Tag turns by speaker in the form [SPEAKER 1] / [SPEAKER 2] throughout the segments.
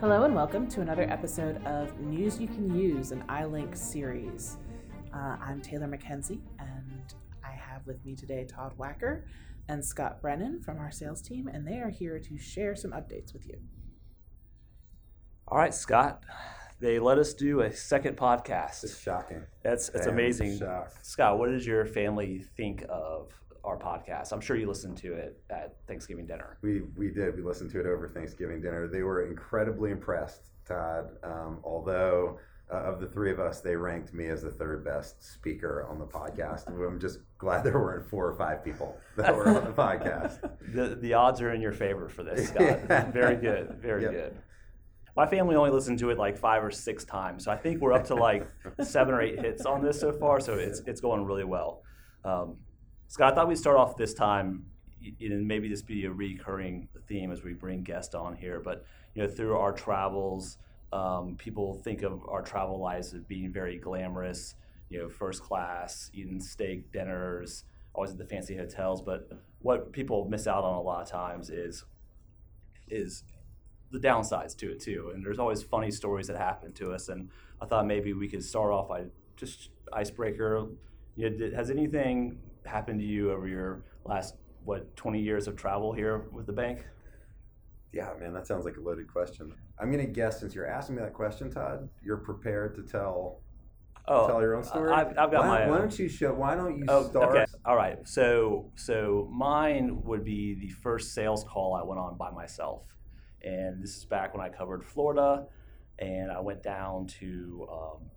[SPEAKER 1] Hello and welcome to another episode of News You Can Use, an iLink series. Uh, I'm Taylor McKenzie, and I have with me today Todd Wacker and Scott Brennan from our sales team, and they are here to share some updates with you.
[SPEAKER 2] All right, Scott. They let us do a second podcast.
[SPEAKER 3] It's shocking.
[SPEAKER 2] That's it's amazing.
[SPEAKER 3] shocked.
[SPEAKER 2] Scott, what does your family think of our podcast? I'm sure you listened to it at Thanksgiving dinner.
[SPEAKER 3] We we did. We listened to it over Thanksgiving dinner. They were incredibly impressed, Todd. Um, although uh, of the three of us, they ranked me as the third best speaker on the podcast. I'm just glad there weren't four or five people that were on the podcast.
[SPEAKER 2] The the odds are in your favor for this, Scott. Very good. Very
[SPEAKER 3] Yep.
[SPEAKER 2] good. My family only listened to it like five or six times, so I think we're up to like seven or eight hits on this so far. So it's it's going really well. Um, Scott, I thought we'd start off this time, and maybe this be a recurring theme as we bring guests on here. But you know, through our travels, um, people think of our travel lives as being very glamorous. You know, first class, eating steak dinners, always at the fancy hotels. But what people miss out on a lot of times is is the downsides to it too. And there's always funny stories that happen to us. And I thought maybe we could start off by just icebreaker. You know, did, has anything happened to you over your last what 20 years of travel here with the bank?
[SPEAKER 3] Yeah, man, that sounds like a loaded question. I'm gonna guess since you're asking me that question, Todd, you're prepared to tell tell your own story.
[SPEAKER 2] Oh, I've, I've got
[SPEAKER 3] why,
[SPEAKER 2] my
[SPEAKER 3] Why don't you show? Why don't you
[SPEAKER 2] Oh,
[SPEAKER 3] start?
[SPEAKER 2] okay. All right. So, so mine would be the first sales call I went on by myself, and this is back when I covered Florida, and I went down to um,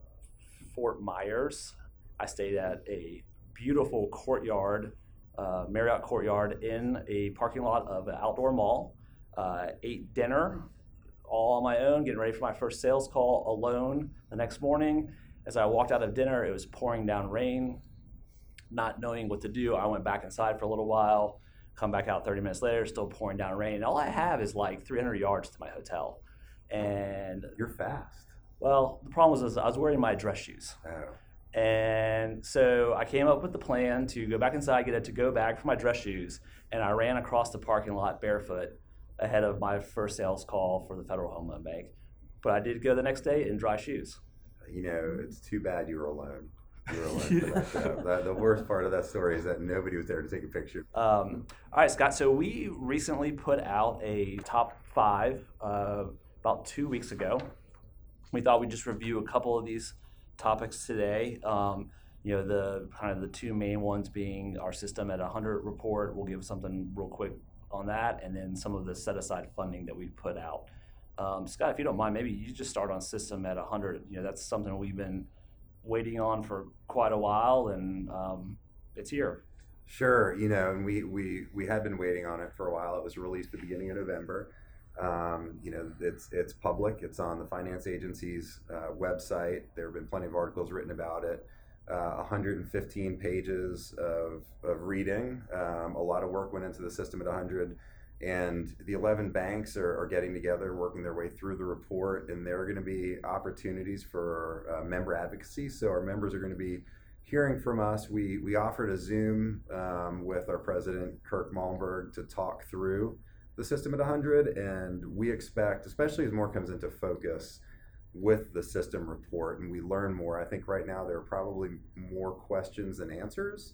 [SPEAKER 2] Fort Myers. I stayed at a beautiful courtyard, uh, Marriott courtyard in a parking lot of an outdoor mall. Uh, ate dinner all on my own, getting ready for my first sales call alone the next morning. As I walked out of dinner, it was pouring down rain not knowing what to do, I went back inside for a little while, come back out 30 minutes later, still pouring down rain. And all I have is like 300 yards to my hotel. And
[SPEAKER 3] You're fast.
[SPEAKER 2] well, the problem was I was wearing my dress shoes.
[SPEAKER 3] Oh,
[SPEAKER 2] And so I came up with the plan to go back inside, get a to go bag for my dress shoes, and I ran across the parking lot barefoot ahead of my first sales call for the Federal Home Loan Bank. But I did go the next day in dry shoes.
[SPEAKER 3] you know, it's too bad you were alone. You were alone for that. The, the worst part of that story is that nobody was there to take a picture.
[SPEAKER 2] Um, all right, Scott. So we recently put out a top five uh, about two weeks ago. We thought we'd just review a couple of these topics today. Um, you know, the kind of the two main ones being our system at 100 report. We'll give something real quick on that, and then some of the set aside funding that we put out. Um, Scott, if you don't mind, maybe you just start on system at 100. You know, that's something we've been waiting on for quite a while, and um, it's here.
[SPEAKER 3] Sure, you know, and we, we, we had been waiting on it for a while. It was released the beginning of November. Um, you know, it's it's public. It's on the finance agency's uh, website. There have been plenty of articles written about it. Uh, 115 pages of, of reading. Um, a lot of work went into the system at 100. And the 11 banks are, are getting together, working their way through the report, and there are going to be opportunities for uh, member advocacy. So our members are going to be hearing from us. We we offered a Zoom um, with our president Kirk Malmberg to talk through the system at 100, and we expect, especially as more comes into focus with the system report, and we learn more. I think right now there are probably more questions than answers.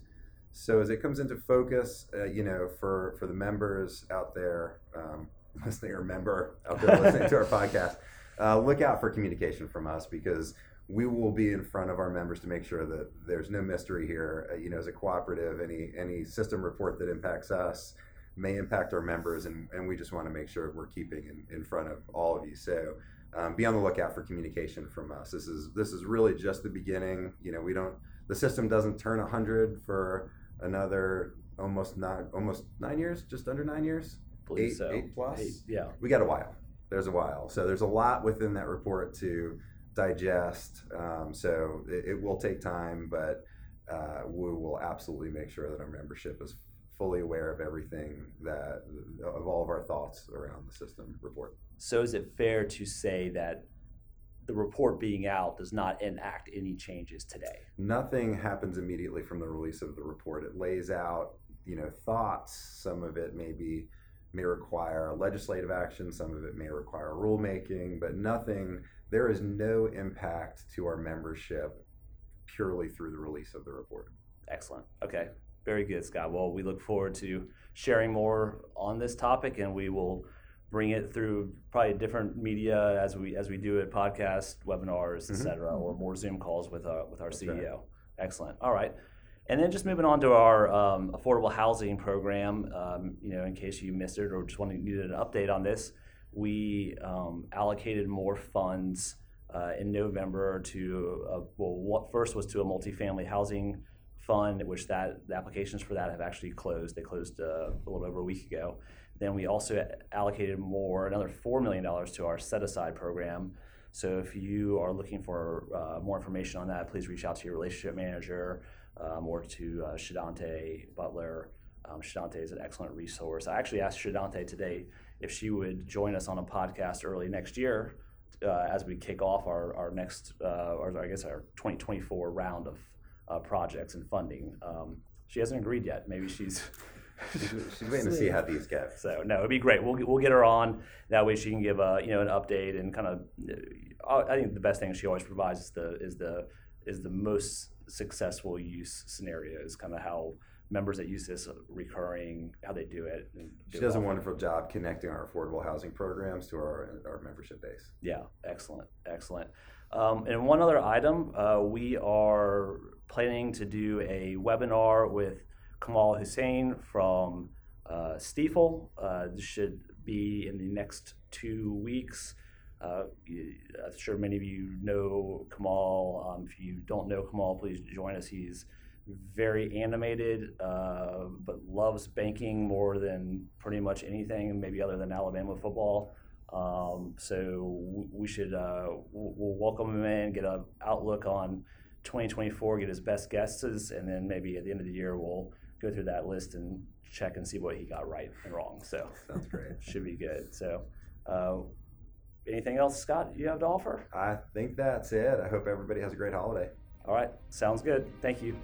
[SPEAKER 3] So as it comes into focus, uh, you know, for for the members out there um, listening or member out there listening to our podcast, uh, look out for communication from us because we will be in front of our members to make sure that there's no mystery here. Uh, you know, as a cooperative, any any system report that impacts us may impact our members, and, and we just want to make sure we're keeping in, in front of all of you. So um, be on the lookout for communication from us. This is this is really just the beginning. You know, we don't the system doesn't turn 100 for another almost nine almost nine years, just under nine years. Eight-
[SPEAKER 2] so.
[SPEAKER 3] eight plus?
[SPEAKER 2] Eight, yeah.
[SPEAKER 3] we got a while. There's a while. So there's a lot within that report to digest. Um, so it, it will take time, but uh, we will absolutely make sure that our membership is fully aware of everything that of all of our thoughts around the system report.
[SPEAKER 2] So is it fair to say that the report being out does not enact any changes today?
[SPEAKER 3] Nothing happens immediately from the release of the report. It lays out, you know, thoughts. Some of it may be may require legislative action, some of it may require rulemaking, but nothing, there is no impact to our membership purely through the release of the report.
[SPEAKER 2] Excellent. Okay. Very good, Scott. Well, we look forward to sharing more on this topic and we will bring it through probably different media as we as we do it, podcasts, webinars et cetera or more zoom calls with our with our
[SPEAKER 3] That's
[SPEAKER 2] ceo
[SPEAKER 3] right.
[SPEAKER 2] excellent all right and then just moving on to our um, affordable housing program um, you know in case you missed it or just wanted needed an update on this we um, allocated more funds uh, in november to uh, well what first was to a multifamily housing fund which that the applications for that have actually closed they closed uh, a little over a week ago then we also allocated more, another $4 million to our set aside program. So if you are looking for uh, more information on that, please reach out to your relationship manager um, or to uh, Shadante Butler. Um, Shadante is an excellent resource. I actually asked Shadante today if she would join us on a podcast early next year uh, as we kick off our, our next, uh, or I guess our 2024 round of uh, projects and funding. Um, she hasn't agreed yet. Maybe she's
[SPEAKER 3] She's, she's waiting to see how these go.
[SPEAKER 2] so no, it'd be great. We'll we'll get her on that way. She can give a you know an update and kind of. uh, I think the best thing she always provides is the is the is the most successful use scenarios. Kind of how members that use this recurring, how they do it. and
[SPEAKER 3] She
[SPEAKER 2] do it
[SPEAKER 3] does a wonderful job connecting our affordable housing programs to our, our membership base.
[SPEAKER 2] Yeah, excellent, excellent. Um, and one other item, uh, we are planning to do a webinar with Kamal Hussein from uh, Stifel. Uh, this should be in the next two weeks. Uh, I'm sure many of you know Kamal. Um, if you don't know Kamal, please join us. He's very animated, uh, but loves banking more than pretty much anything, maybe other than Alabama football. Um, so we should uh, we'll welcome him in, get an outlook on 2024, get his best guesses, and then maybe at the end of the year we'll go through that list and check and see what he got right and wrong. So
[SPEAKER 3] Sounds great.
[SPEAKER 2] should be good. So uh, anything else, Scott? You have to offer?
[SPEAKER 3] I think that's it. I hope everybody has a great holiday.
[SPEAKER 2] All right, sounds good. Thank you.